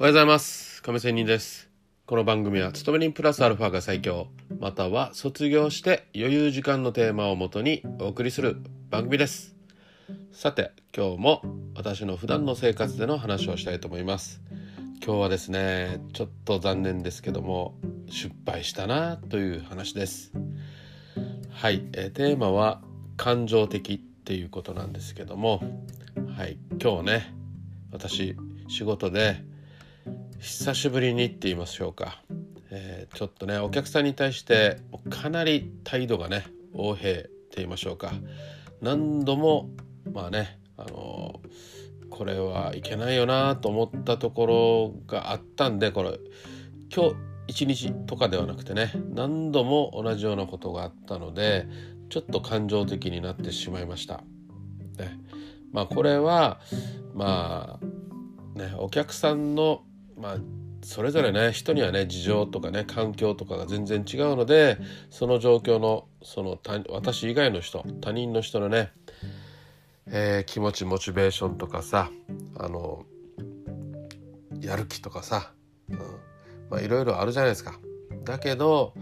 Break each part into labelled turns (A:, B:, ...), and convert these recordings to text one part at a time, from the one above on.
A: おはようございます。亀仙人です。この番組は勤め人プラスアルファが最強または卒業して余裕時間のテーマをもとにお送りする番組です。さて今日も私の普段の生活での話をしたいと思います。今日はですねちょっと残念ですけども失敗したなという話です。はい、え、テーマは感情的っていうことなんですけどもはい今日ね私仕事で久しぶりにって言いましょうか、えー、ちょっとねお客さんに対してかなり態度がね横柄って言いましょうか。何度もまあねあのー、これはいけないよなと思ったところがあったんでこれ今日一日とかではなくてね何度も同じようなことがあったのでちょっと感情的になってしまいました。ね、まあこれはまあねお客さんのまあそれぞれね人にはね事情とかね環境とかが全然違うのでその状況のその私以外の人他人の人のね、えー、気持ちモチベーションとかさあのやる気とかさ、うん、まあいろいろあるじゃないですか。だけど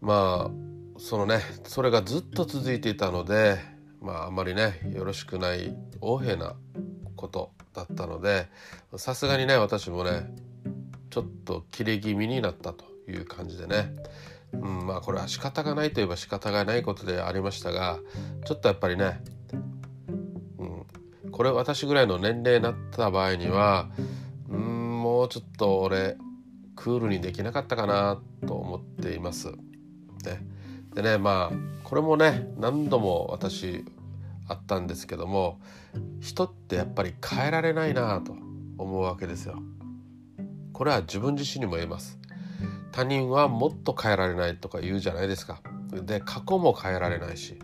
A: まあそのねそれがずっと続いていたのでまああんまりねよろしくない横柄なことだったのでさすがにね私もねちょっと切れ気味になったという感じでね、うん、まあこれは仕方がないといえば仕方がないことでありましたがちょっとやっぱりね、うん、これ私ぐらいの年齢になった場合にはうんもうちょっと俺クールにできなかったかなと思っています。ね、でねまあこれもね何度も私あったんですけども人ってやっぱり変えられないなと思うわけですよ。これは自分自身にも言えます。他人はもっと変えられないとか言うじゃないですか。で過去も変えられないし、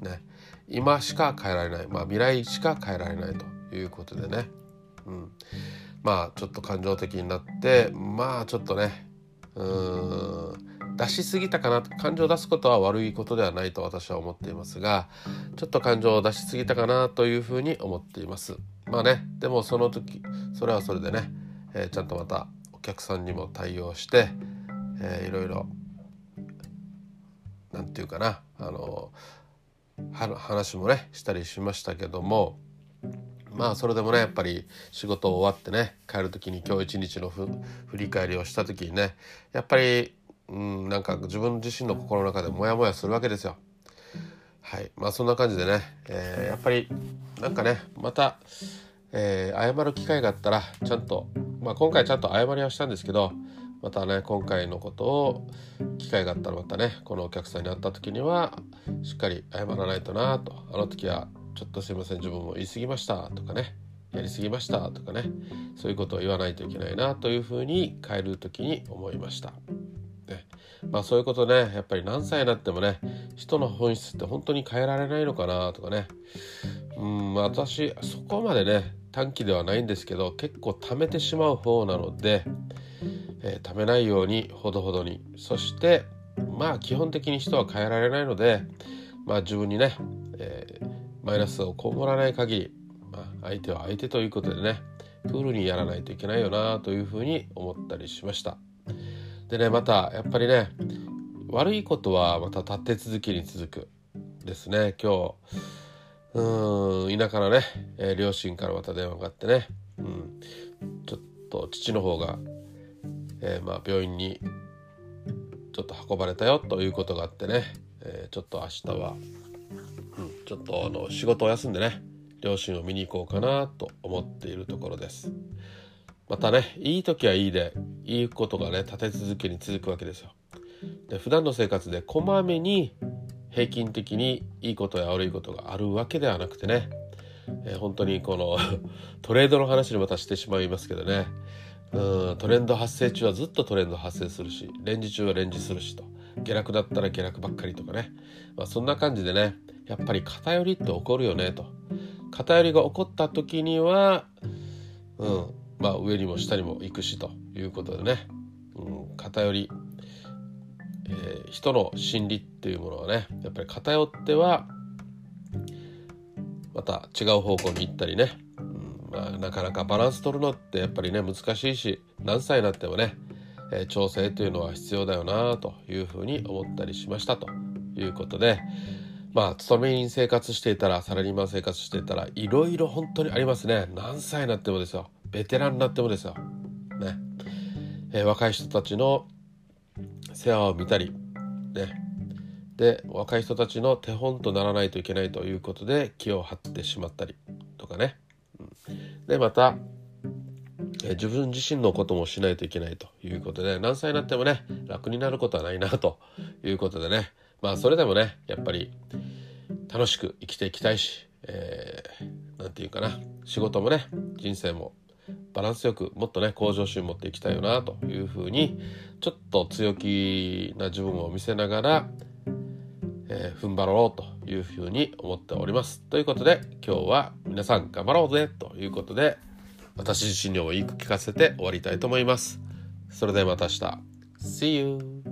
A: ね、今しか変えられない、まあ、未来しか変えられないということでね、うん、まあちょっと感情的になってまあちょっとねうーん出しすぎたかな感情を出すことは悪いことではないと私は思っていますがちょっと感情を出しすぎたかなというふうに思っています。まあねでもその時それはそれでね、えー、ちゃんとまたお客さんにも対応して、えー、いろいろ何て言うかなあの話もねしたりしましたけどもまあそれでもねやっぱり仕事終わってね帰る時に今日一日の振り返りをした時にねやっぱりうんなんか自分自身の心の中でモヤモヤするわけですよ。はい。まあそんな感じでね、えー、やっぱりなんかねまた、えー、謝る機会があったらちゃんと、まあ、今回ちゃんと謝りはしたんですけどまたね今回のことを機会があったらまたねこのお客さんに会った時にはしっかり謝らないとなと。あの時はちょっとすいません自分も言い過ぎましたとかね。やりすぎましたとかね。そういうことを言わないといけないなというふうに変える時に思いました。ね、まあそういうことね。やっぱり何歳になってもね人の本質って本当に変えられないのかなとかね。うん私そこまでね短期ではないんですけど結構貯めてしまう方なので、えー、貯めないようにほどほどに。そしてまあ基本的に人は変えられないのでまあ自分にね、えー、マイナスをこぼらない限り、まあ、相手は相手ということでねクールにやらないといけないよなというふうに思ったりしました。でねまたやっぱりね悪いことはまた立て続けに続く。ですね今日。うん田舎のね、えー、両親からまた電話があってね、うん、ちょっと父の方が、えー、まあ、病院にちょっと運ばれたよということがあってね、えー、ちょっと明日は、うん、ちょっとあの仕事を休んでね両親を見に行こうかなと思っているところです。またねいい時はいいでいいことがね立て続けに続くわけですよ。で普段の生活でこまめに平均的にいいことや悪いことがあるわけではなくてね、えー、本当にこの トレードの話にまたしてしまいますけどね。うんトレンド発生中はずっとトレンド発生するしレンジ中はレンジするしと。下落だったら下落ばっかりとかね、まあ、そんな感じでねやっぱり偏りって起こるよねと。偏りが起こった時にはうんまあ、上にも下にも行くしということでね、うん、偏り、えー、人の心理っていうものはねやっぱり偏ってはまた違う方向に行ったりね、うんまあ、なかなかバランス取るのってやっぱりね難しいし何歳になってもね、えー、調整というのは必要だよなというふうに思ったりしましたということで。まあ勤め人生活していたらサラリーマン生活していたらいろいろ本当にありますね。何歳になってもですよ。ベテランになってもですよ。ね、えー、若い人たちの世話を見たりね。で若い人たちの手本とならないといけないということで気を張ってしまったりとかね、うん、でまたえ自分自身のこともしないといけないということで何歳になってもね楽になることはないなということでね。まあそれでもねやっぱり楽しく生きていきたいし何、えー、て言うかな。仕事もね人生もバランスよくもっとね向上心持っていきたいよなというふうにちょっと強気な自分を見せながら、えー、踏ん張ろうというふうに思っております。ということで今日は皆さん頑張ろうぜということで私自身にも言い聞かせて終わりたいと思います。それではまた明日。See you!